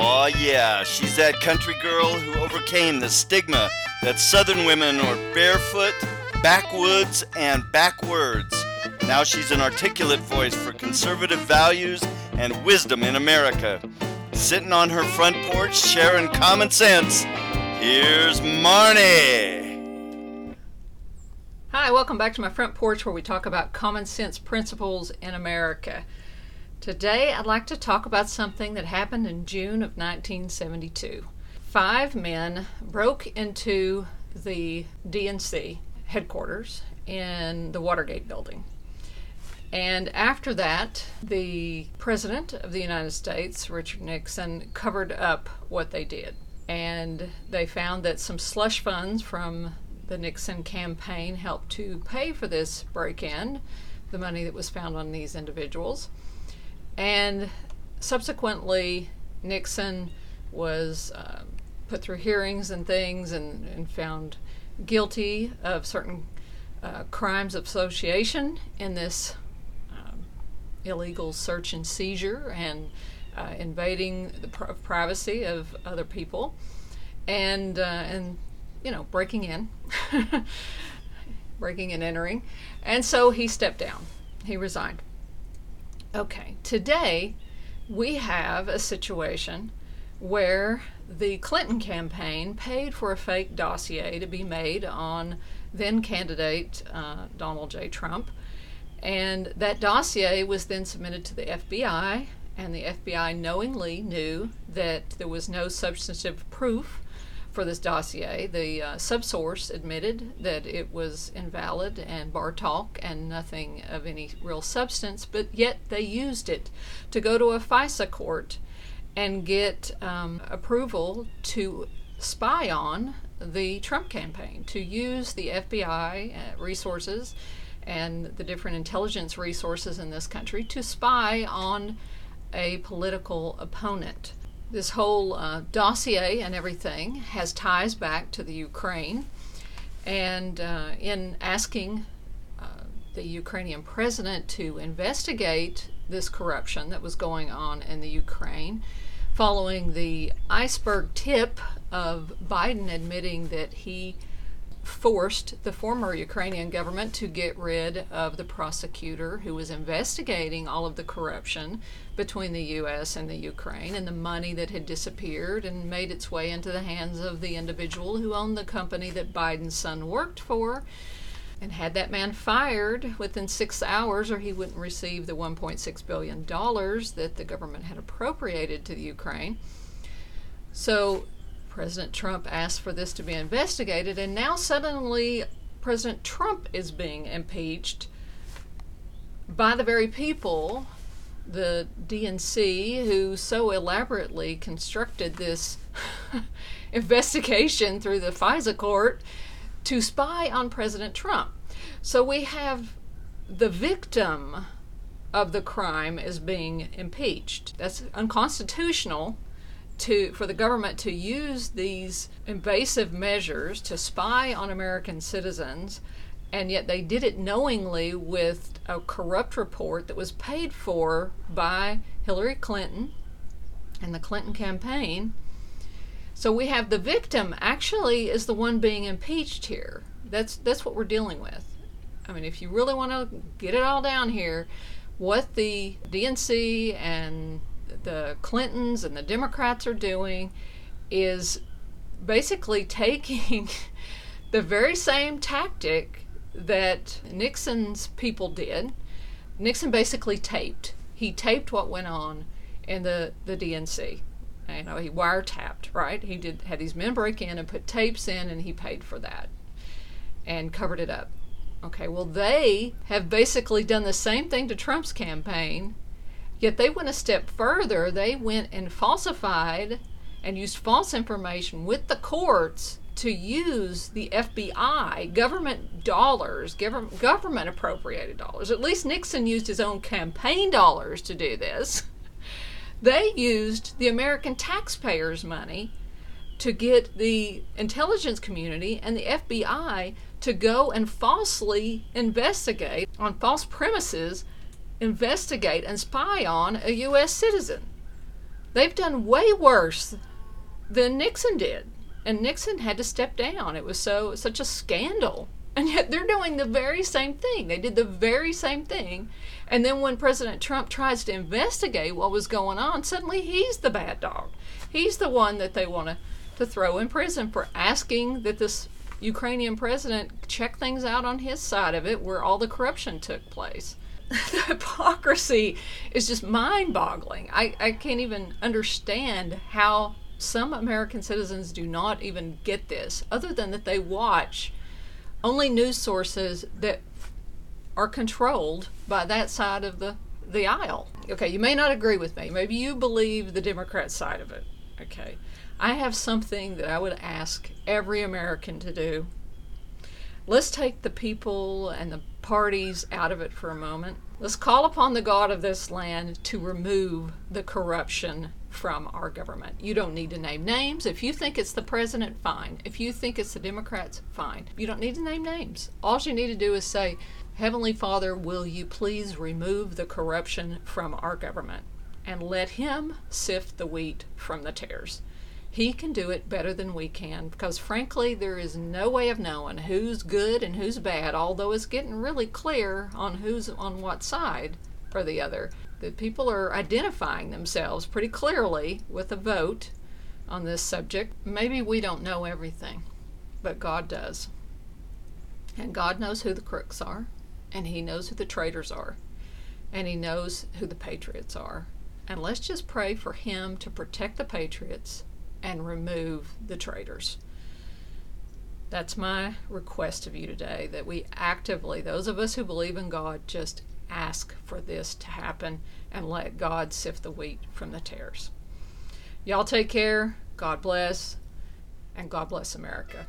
Aw, yeah, she's that country girl who overcame the stigma that southern women are barefoot, backwoods, and backwards. Now she's an articulate voice for conservative values and wisdom in America. Sitting on her front porch sharing common sense, here's Marnie. Hi, welcome back to my front porch where we talk about common sense principles in America. Today, I'd like to talk about something that happened in June of 1972. Five men broke into the DNC headquarters in the Watergate building. And after that, the President of the United States, Richard Nixon, covered up what they did. And they found that some slush funds from the Nixon campaign helped to pay for this break in, the money that was found on these individuals. And subsequently, Nixon was uh, put through hearings and things and, and found guilty of certain uh, crimes of association in this um, illegal search and seizure and uh, invading the pr- privacy of other people. And uh, and you know breaking in breaking and entering. And so he stepped down. He resigned Okay, today we have a situation where the Clinton campaign paid for a fake dossier to be made on then candidate uh, Donald J. Trump. And that dossier was then submitted to the FBI, and the FBI knowingly knew that there was no substantive proof for this dossier. The uh, subsource admitted that it was invalid and bar talk and nothing of any real substance, but yet they used it to go to a FISA court and get um, approval to spy on the Trump campaign, to use the FBI uh, resources and the different intelligence resources in this country to spy on a political opponent this whole uh, dossier and everything has ties back to the Ukraine. And uh, in asking uh, the Ukrainian president to investigate this corruption that was going on in the Ukraine, following the iceberg tip of Biden admitting that he forced the former Ukrainian government to get rid of the prosecutor who was investigating all of the corruption between the U.S. and the Ukraine and the money that had disappeared and made its way into the hands of the individual who owned the company that Biden's son worked for. And had that man fired within six hours, or he wouldn't receive the $1.6 billion that the government had appropriated to the Ukraine. So President Trump asked for this to be investigated, and now suddenly President Trump is being impeached by the very people, the DNC, who so elaborately constructed this investigation through the FISA court to spy on President Trump. So we have the victim of the crime is being impeached. That's unconstitutional to for the government to use these invasive measures to spy on American citizens and yet they did it knowingly with a corrupt report that was paid for by Hillary Clinton and the Clinton campaign. So we have the victim actually is the one being impeached here. That's that's what we're dealing with. I mean, if you really want to get it all down here, what the DNC and the Clintons and the Democrats are doing is basically taking the very same tactic that Nixon's people did. Nixon basically taped. He taped what went on in the, the DNC. You know, he wiretapped, right? He did had these men break in and put tapes in, and he paid for that and covered it up. Okay, well, they have basically done the same thing to Trump's campaign Yet they went a step further. They went and falsified and used false information with the courts to use the FBI, government dollars, government, government appropriated dollars. At least Nixon used his own campaign dollars to do this. They used the American taxpayers' money to get the intelligence community and the FBI to go and falsely investigate on false premises investigate and spy on a U.S. citizen. They've done way worse than Nixon did. And Nixon had to step down. It was so such a scandal. And yet they're doing the very same thing. They did the very same thing. And then when President Trump tries to investigate what was going on, suddenly he's the bad dog. He's the one that they want to, to throw in prison for asking that this Ukrainian president check things out on his side of it where all the corruption took place. the hypocrisy is just mind boggling. I, I can't even understand how some American citizens do not even get this, other than that they watch only news sources that are controlled by that side of the, the aisle. Okay, you may not agree with me. Maybe you believe the Democrat side of it. Okay. I have something that I would ask every American to do. Let's take the people and the parties out of it for a moment. Let's call upon the God of this land to remove the corruption from our government. You don't need to name names. If you think it's the president, fine. If you think it's the Democrats, fine. You don't need to name names. All you need to do is say, Heavenly Father, will you please remove the corruption from our government and let Him sift the wheat from the tares? He can do it better than we can because, frankly, there is no way of knowing who's good and who's bad, although it's getting really clear on who's on what side or the other. The people are identifying themselves pretty clearly with a vote on this subject. Maybe we don't know everything, but God does. And God knows who the crooks are, and He knows who the traitors are, and He knows who the patriots are. And let's just pray for Him to protect the patriots and remove the traitors. That's my request of you today that we actively, those of us who believe in God, just ask for this to happen and let God sift the wheat from the tares. Y'all take care. God bless. And God bless America.